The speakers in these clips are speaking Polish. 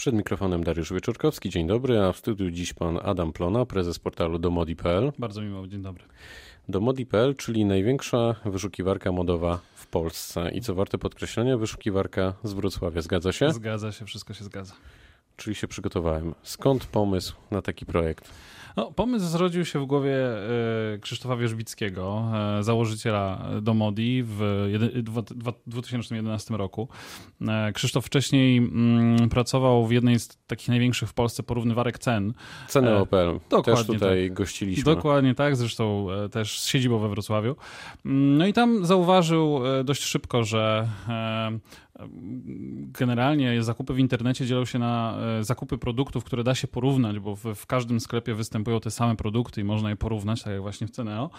Przed mikrofonem Dariusz Wieczorkowski, dzień dobry, a w studiu dziś pan Adam Plona, prezes portalu domodi.pl. Bardzo miło, dzień dobry. Domodi.pl, czyli największa wyszukiwarka modowa w Polsce i co warte podkreślenia, wyszukiwarka z Wrocławia, zgadza się? Zgadza się, wszystko się zgadza. Czyli się przygotowałem. Skąd pomysł na taki projekt? No, pomysł zrodził się w głowie e, Krzysztofa Wierzbickiego, e, założyciela Domodi w 2011 roku. E, Krzysztof wcześniej mm, pracował w jednej z takich największych w Polsce porównywarek cen. Ceny Opel. Dokładnie też tutaj tak. gościliśmy. Dokładnie tak, zresztą też z siedzibą we Wrocławiu. Mm, no i tam zauważył dość szybko, że Generalnie zakupy w internecie dzielą się na e, zakupy produktów, które da się porównać, bo w, w, każdym sklepie występują te same produkty i można je porównać, tak jak właśnie w Ceneo.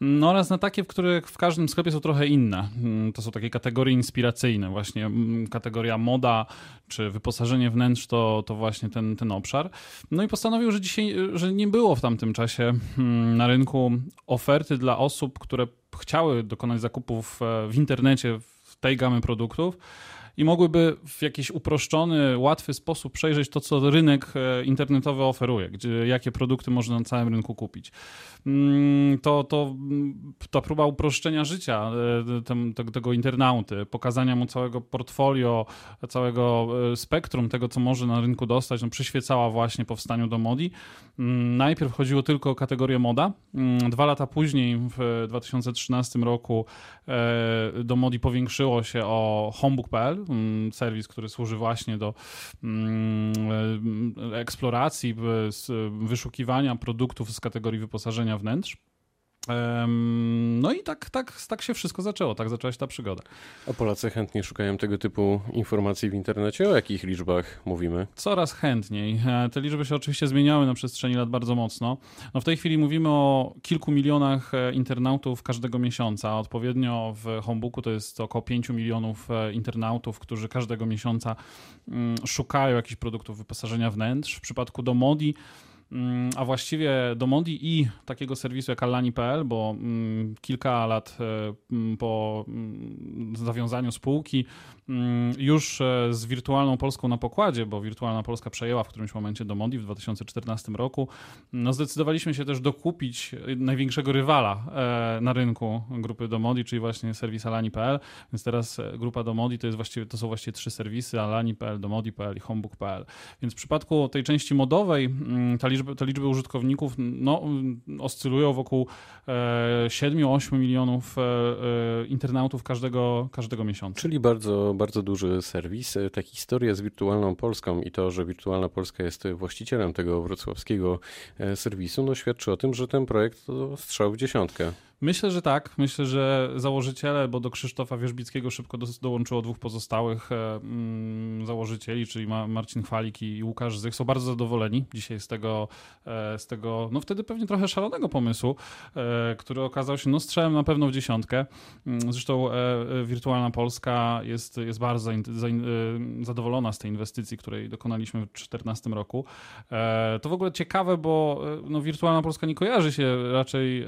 No oraz na takie, w których w każdym sklepie są trochę inne. Mm, to są takie kategorie inspiracyjne, właśnie mm, kategoria moda czy wyposażenie wnętrz to, to właśnie ten, ten obszar. No i postanowił, że dzisiaj, że nie było w tamtym czasie mm, na rynku oferty dla osób, które chciały dokonać zakupów e, w internecie tej gamy produktów i mogłyby w jakiś uproszczony, łatwy sposób przejrzeć to, co rynek e, internetowy oferuje, gdzie, jakie produkty można na całym rynku kupić. Mm, to, to ta próba uproszczenia życia e, tego internauty, pokazania mu całego portfolio, całego e, spektrum tego, co może na rynku dostać, no, przyświecała właśnie powstaniu do Modi. Mm, najpierw chodziło tylko o kategorię moda. Mm, dwa lata później, w 2013 roku, do Modi powiększyło się o homebook.pl, Mm, serwis, który służy właśnie do mm, e, eksploracji, wyszukiwania produktów z kategorii wyposażenia wnętrz. No i tak, tak, tak się wszystko zaczęło, tak zaczęła się ta przygoda. A Polacy chętnie szukają tego typu informacji w internecie? O jakich liczbach mówimy? Coraz chętniej. E, te liczby się oczywiście zmieniały na przestrzeni lat bardzo mocno. No w tej chwili mówimy o kilku milionach e, internautów każdego miesiąca. Odpowiednio w Homebooku to jest około 5 milionów e, internautów, którzy każdego miesiąca mm, szukają jakichś produktów wyposażenia wnętrz. W przypadku Domodi a właściwie do Mondi i takiego serwisu jak Allani.pl, bo mm, kilka lat e, mm, po zawiązaniu spółki już e, z Wirtualną Polską na pokładzie, bo Wirtualna Polska przejęła w którymś momencie do Mondi w 2014 roku, no zdecydowaliśmy się też dokupić największego rywala e, na rynku grupy Domodi, czyli właśnie serwis Alani.pl, więc teraz grupa Domodi to, jest właściwie, to są właściwie trzy serwisy, Alani.pl, Domodi.pl i Homebook.pl. Więc w przypadku tej części modowej ta liczba te liczby użytkowników no, oscylują wokół 7-8 e, milionów e, e, internautów każdego, każdego miesiąca. Czyli bardzo, bardzo duży serwis. Ta historia z Wirtualną Polską i to, że Wirtualna Polska jest właścicielem tego wrocławskiego serwisu, no świadczy o tym, że ten projekt to strzał w dziesiątkę. Myślę, że tak. Myślę, że założyciele, bo do Krzysztofa Wierzbickiego szybko do, dołączyło dwóch pozostałych e, mm, założycieli, czyli Ma, Marcin Chwalik i Łukasz Zych, są bardzo zadowoleni dzisiaj z tego, e, z tego no wtedy pewnie trochę szalonego pomysłu, e, który okazał się no strzałem na pewno w dziesiątkę. Mm, zresztą e, e, Wirtualna Polska jest, jest bardzo e, zadowolona z tej inwestycji, której dokonaliśmy w 2014 roku. to w ogóle ciekawe, bo no, Wirtualna Polska nie kojarzy się raczej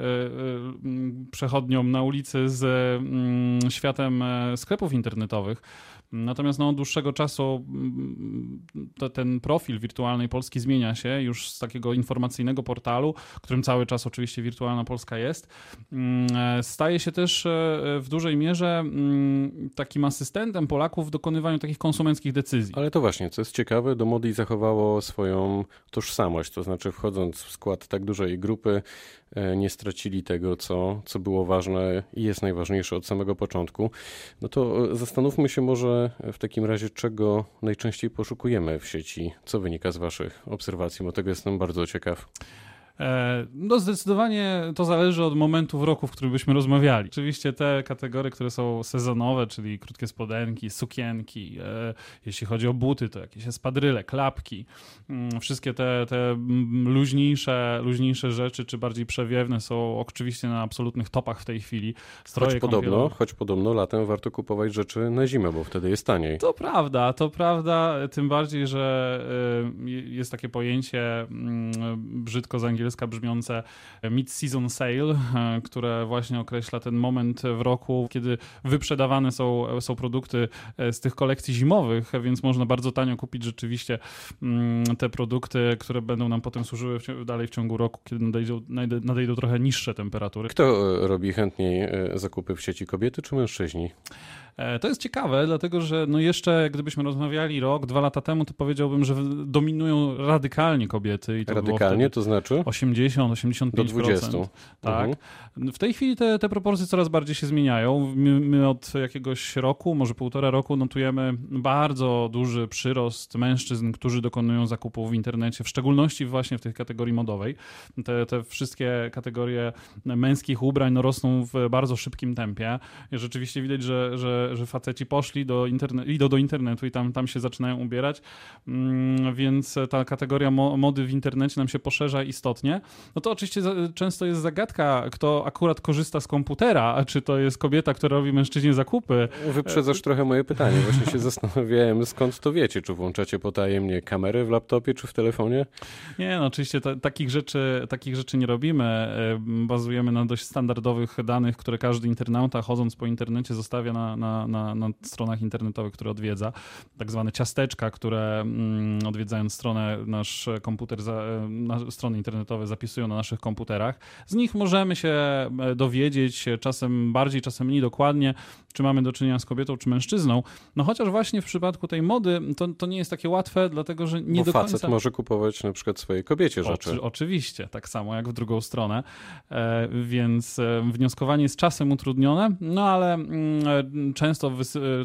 przechodniom na ulicy z mm, światem e, sklepów internetowych. Natomiast no, od dłuższego czasu mm, to, ten profil Wirtualnej Polski zmienia się już z takiego informacyjnego portalu, którym cały czas oczywiście Wirtualna Polska jest. Mm, e, staje się też e, w dużej mierze takim asystentem Polaków w dokonywaniu takich konsumenckich decyzji. Ale to właśnie, co jest ciekawe, do Modi zachowało swoją tożsamość, to znaczy wchodząc w skład tak dużej grupy, E, nie stracili tego, co, co było ważne i jest najważniejsze od samego początku. No to zastanówmy się może w takim razie, czego najczęściej poszukujemy w sieci. Co wynika z Waszych obserwacji, bo tego jestem bardzo ciekaw. E, no zdecydowanie to zależy od momentu w roku, w którym byśmy rozmawiali. Oczywiście te kategorie, które są sezonowe, czyli krótkie spodenki, sukienki, e, jeśli chodzi o buty, to jakieś espadryle, klapki, mm, wszystkie te, te luźniejsze, luźniejsze rzeczy, czy bardziej przewiewne są oczywiście na absolutnych topach w tej chwili. Stroje choć podobno, choć podobno latem warto kupować rzeczy na zimę, bo wtedy jest taniej. To prawda, to prawda, tym bardziej, że e, jest takie pojęcie mm, brzydko z angielskiego angielska brzmiące mid-season sale, które właśnie określa ten moment w roku, kiedy wyprzedawane są, są produkty z tych kolekcji zimowych, więc można bardzo tanio kupić rzeczywiście mm, te produkty, które będą nam potem służyły dalej w ciągu roku, kiedy nadejdą, nadejdą trochę niższe temperatury. Kto robi chętniej zakupy w sieci, kobiety czy mężczyźni? E, to jest ciekawe, dlatego że no jeszcze gdybyśmy rozmawiali rok, dwa lata temu, to powiedziałbym, że dominują radykalnie kobiety. I to radykalnie to znaczy? 80, 85%. Do 20. Tak. Mhm. W tej chwili te, te proporcje coraz bardziej się zmieniają. My, my, od jakiegoś roku, może półtora roku notujemy bardzo duży przyrost mężczyzn, którzy dokonują zakupów w internecie, w szczególności właśnie w tej kategorii modowej. Te, te wszystkie kategorie męskich ubrań no, rosną w bardzo szybkim tempie. Rzeczywiście widać, że, że że, faceci poszli do internetu, idą do internetu i tam, tam się zaczynają ubierać, mm, więc ta kategoria mody w internecie nam się poszerza istotnie. No to oczywiście często jest zagadka, kto akurat korzysta z komputera, a czy to jest kobieta, która robi mężczyźnie zakupy. Wyprzedzasz trochę moje pytanie. Właśnie się zastanawiałem, skąd to wiecie? Czy włączacie potajemnie kamery w laptopie, czy w telefonie? Nie, no oczywiście takich, rzeczy, takich rzeczy nie robimy. E, bazujemy na dość standardowych danych, które każdy internauta chodząc po internecie zostawia na, na na, na, stronach internetowych, które odwiedza, tak zwane ciasteczka, które mm, odwiedzając stronę, nasz komputer, za, na, strony internetowe zapisują na naszych komputerach. Z nich możemy się e, dowiedzieć czasem bardziej, czasem mniej dokładnie, czy mamy do czynienia z kobietą, czy mężczyzną. No chociaż właśnie w przypadku tej mody to, to nie jest takie łatwe, dlatego że nie Bo do końca... facet może kupować na przykład swojej kobiecie rzeczy. Oczy, oczywiście, tak samo jak w drugą stronę, e, więc e, wnioskowanie jest czasem utrudnione, no ale mm, często,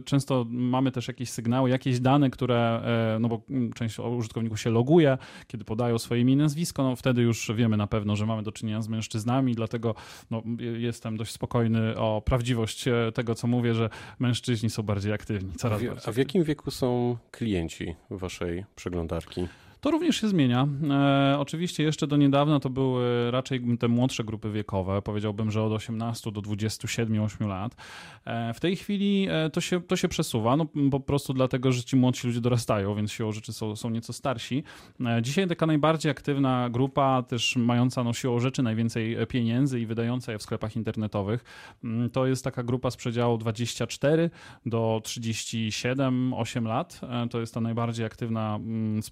często mamy też jakieś sygnały, jakieś dane, które, e, no bo część użytkowników się loguje, kiedy podają swoje imię i nazwisko, no wtedy już wiemy na pewno, że mamy do czynienia z mężczyznami, dlatego no, jestem dość spokojny o prawdziwość e, tego, co mówię, że mężczyźni są bardziej aktywni. Coraz a, w, a w jakim wieku są klienci waszej przeglądarki? To również się zmienia. E, oczywiście jeszcze do niedawna to były raczej te młodsze grupy wiekowe, powiedziałbym, że od 18 do 27-8 lat. E, w tej chwili e, to się, to się przesuwa, no, po prostu dlatego, że ci młodsi ludzie dorastają, więc siłą rzeczy są, są nieco starsi. E, dzisiaj taka najbardziej aktywna grupa, też mająca no, siłą rzeczy najwięcej pieniędzy i wydająca je w sklepach internetowych, mm, to jest taka grupa z przedziału 24 do 37-8 lat. E, to jest ta najbardziej aktywna mm,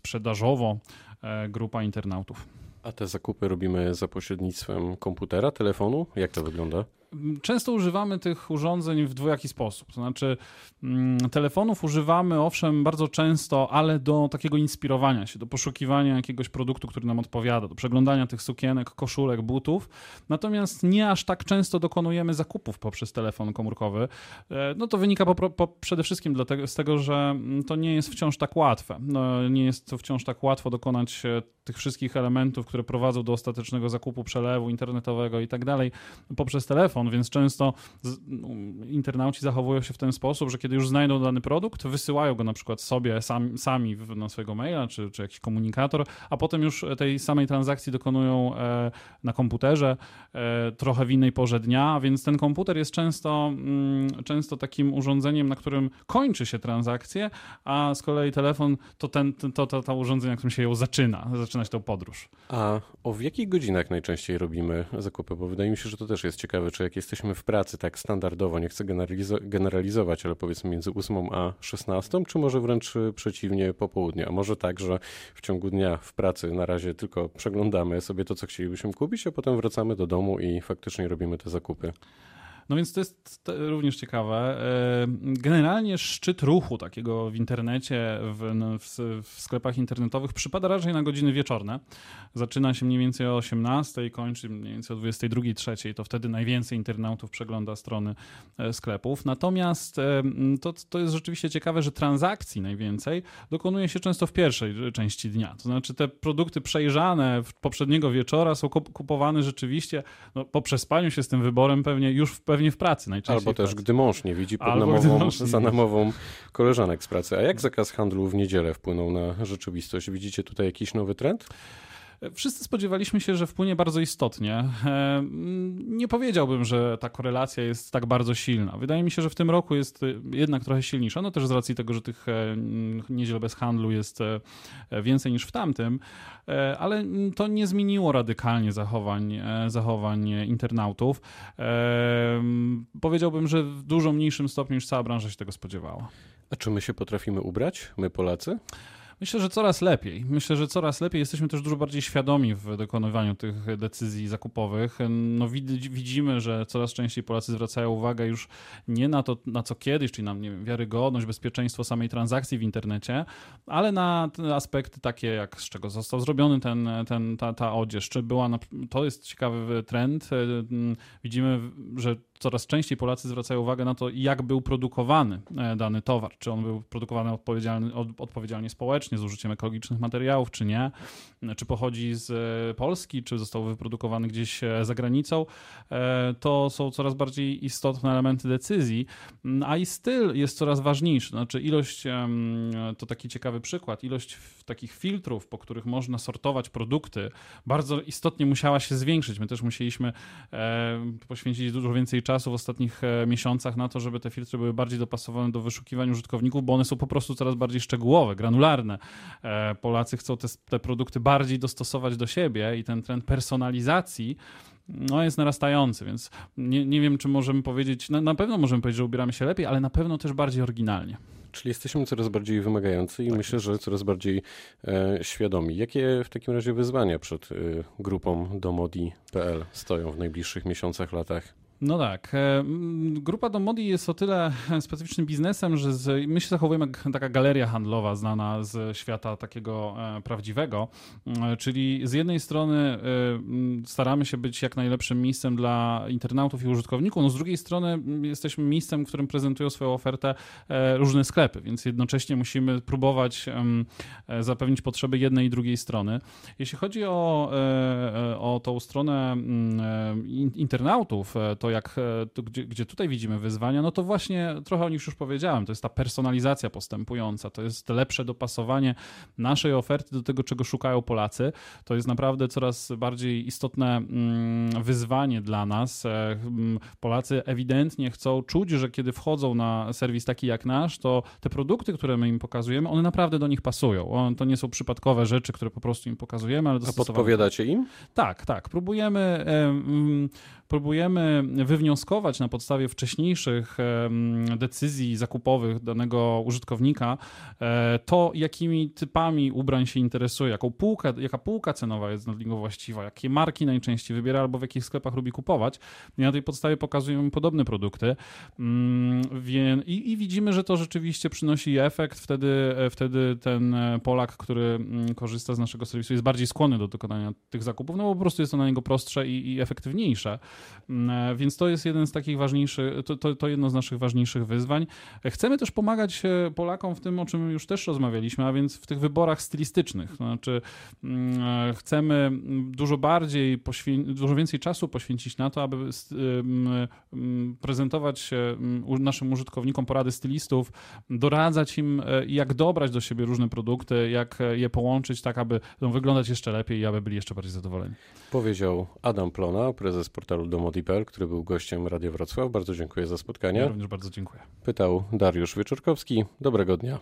E, grupa internautów. A te zakupy robimy za pośrednictwem komputera, telefonu? Jak to wygląda? Często używamy tych urządzeń w dwojaki sposób. To znaczy, mm, telefonów używamy owszem bardzo często, ale do takiego inspirowania się, do poszukiwania jakiegoś produktu, który nam odpowiada, do przeglądania tych sukienek, koszulek, butów. Natomiast nie aż tak często dokonujemy zakupów poprzez telefon komórkowy. E, no to wynika po, po, przede wszystkim dlatego, z tego, że mm, to nie jest wciąż tak łatwe. No, nie jest to wciąż tak łatwo dokonać e, tych wszystkich elementów, które prowadzą do ostatecznego zakupu, przelewu internetowego i tak dalej poprzez telefon, więc często no, internauci zachowują się w ten sposób, że kiedy już znajdą dany produkt, wysyłają go na przykład sobie sami, sami na swojego maila czy, czy jakiś komunikator, a potem już tej samej transakcji dokonują e, na komputerze e, trochę w innej porze dnia, więc ten komputer jest często, mm, często takim urządzeniem, na którym kończy się transakcja, a z kolei telefon to, ten, to, to, to urządzenie, na którym się ją zaczyna, zaczynać tą podróż. A o w jakich godzinach najczęściej robimy zakupy? Bo wydaje mi się, że to też jest ciekawe, czy jak jesteśmy w pracy tak standardowo, nie chcę generalizować, ale powiedzmy między 8 a 16, czy może wręcz przeciwnie po południu? A może tak, że w ciągu dnia w pracy na razie tylko przeglądamy sobie to, co chcielibyśmy kupić, a potem wracamy do domu i faktycznie robimy te zakupy? No więc to jest również ciekawe. E, generalnie szczyt ruchu takiego w internecie, w, w, w, sklepach internetowych przypada raczej na godziny wieczorne. Zaczyna się mniej więcej o 18 i kończy mniej więcej o 22-3. To wtedy najwięcej internautów przegląda strony e, sklepów. Natomiast e, to, to jest rzeczywiście ciekawe, że transakcji najwięcej dokonuje się często w pierwszej części dnia. To znaczy te produkty przejrzane poprzedniego wieczora są kupowane rzeczywiście no, po przespaniu się z tym wyborem pewnie już w pewnie w pracy najczęściej. Albo też, gdy mąż nie widzi pod namową, za namową koleżanek z pracy. A jak zakaz handlu w niedzielę wpłynął na rzeczywistość? Widzicie tutaj jakiś nowy trend? Wszyscy spodziewaliśmy się, że wpłynie bardzo istotnie. Nie powiedziałbym, że ta korelacja jest tak bardzo silna. Wydaje mi się, że w tym roku jest jednak trochę silniejsza, no też z racji tego, że tych niedziel bez handlu jest więcej niż w tamtym, ale to nie zmieniło radykalnie zachowań, zachowań internautów. Powiedziałbym, że w dużo mniejszym stopniu niż cała branża się tego spodziewała. A czy my się potrafimy ubrać, my Polacy? Myślę, że coraz lepiej. Myślę, że coraz lepiej. Jesteśmy też dużo bardziej świadomi w dokonywaniu tych decyzji zakupowych. No, widzimy, że coraz częściej Polacy zwracają uwagę już nie na to, na co kiedyś, czyli na nie wiem, wiarygodność, bezpieczeństwo samej transakcji w internecie, ale na aspekty takie, jak z czego został zrobiony ten, ten, ta, ta odzież. Czy była, na, to jest ciekawy trend. Widzimy, że coraz częściej Polacy zwracają uwagę na to, jak był produkowany e, dany towar. Czy on był produkowany odpowiedzialnie, odpowiedzialnie społecznie, z użyciem ekologicznych materiałów, czy nie. Czy pochodzi z e, Polski, czy został wyprodukowany gdzieś e, za granicą. To są coraz bardziej istotne elementy decyzji, mm, a i styl jest coraz ważniejszy. Znaczy ilość, to taki ciekawy przykład, ilość takich filtrów, po których można sortować produkty, bardzo istotnie musiała się zwiększyć. My też musieliśmy poświęcić dużo więcej czasu w ostatnich e, miesiącach na to, żeby te filtry były bardziej dopasowane do wyszukiwań użytkowników, bo one są po prostu coraz bardziej szczegółowe, granularne. E, Polacy chcą te, te produkty bardziej dostosować do siebie i ten trend personalizacji no, jest narastający, więc nie, nie wiem, czy możemy powiedzieć, na, na pewno możemy powiedzieć, że ubieramy się lepiej, ale na pewno też bardziej oryginalnie. Czyli jesteśmy coraz bardziej wymagający i tak myślę, że coraz bardziej e, świadomi. Jakie w takim razie wyzwania przed e, grupą domodi.pl stoją w najbliższych miesiącach, latach? No tak. E, grupa Domodi jest o tyle specyficznym biznesem, że z, my się zachowujemy jak taka galeria handlowa znana z świata takiego e, prawdziwego, e, czyli z jednej strony staramy się być jak najlepszym miejscem dla internautów i użytkowników, no z drugiej strony jesteśmy miejscem, w którym prezentują swoją ofertę różne sklepy, więc jednocześnie musimy próbować zapewnić potrzeby jednej i drugiej strony. Jeśli chodzi o, o tą stronę internautów, to jak, e, to gdzie, gdzie tutaj widzimy wyzwania, no to właśnie trochę o nich już powiedziałem. To jest ta personalizacja postępująca, to jest lepsze dopasowanie naszej oferty do tego, czego szukają Polacy. To jest naprawdę coraz bardziej istotne mm, wyzwanie dla nas. E, mm, Polacy ewidentnie chcą czuć, że kiedy wchodzą na serwis taki jak nasz, to te produkty, które my im pokazujemy, one naprawdę do nich pasują. To nie są przypadkowe rzeczy, które po prostu im pokazujemy, ale dostosowane. A podpowiadacie im? Tak, tak. Próbujemy, mm, próbujemy wywnioskować na podstawie wcześniejszych decyzji zakupowych danego użytkownika e, to, jakimi typami ubrań się interesuje, jaką półkę, jaka półka cenowa jest dla niego właściwa, jakie marki najczęściej wybiera albo w jakich sklepach lubi kupować. I na tej podstawie pokazujemy podobne produkty mm, i, i widzimy, że to rzeczywiście przynosi efekt. Wtedy, e, wtedy ten e, Polak, który mm, korzysta z naszego serwisu jest bardziej skłonny do dokonania tych zakupów, no bo po prostu jest to na niego prostsze i, i efektywniejsze. Mm, więc to jest jeden z takich ważniejszych, to, to, to, jedno z naszych ważniejszych wyzwań. Chcemy też pomagać e, Polakom w tym, o czym już też rozmawialiśmy, a więc w tych wyborach stylistycznych. To znaczy, mm, e, chcemy dużo bardziej, dużo więcej czasu poświęcić na to, aby prezentować naszym użytkownikom porady stylistów, doradzać im, e, jak dobrać do siebie różne produkty, jak je połączyć tak, aby wyglądać jeszcze lepiej i aby byli jeszcze bardziej zadowoleni. Powiedział Adam Plona, prezes portalu Domodi.pl, który był gościem Radia Wrocław. Bardzo dziękuję za spotkanie. Ja również bardzo dziękuję. Pytał Dariusz Wieczorkowski. Dobrego dnia.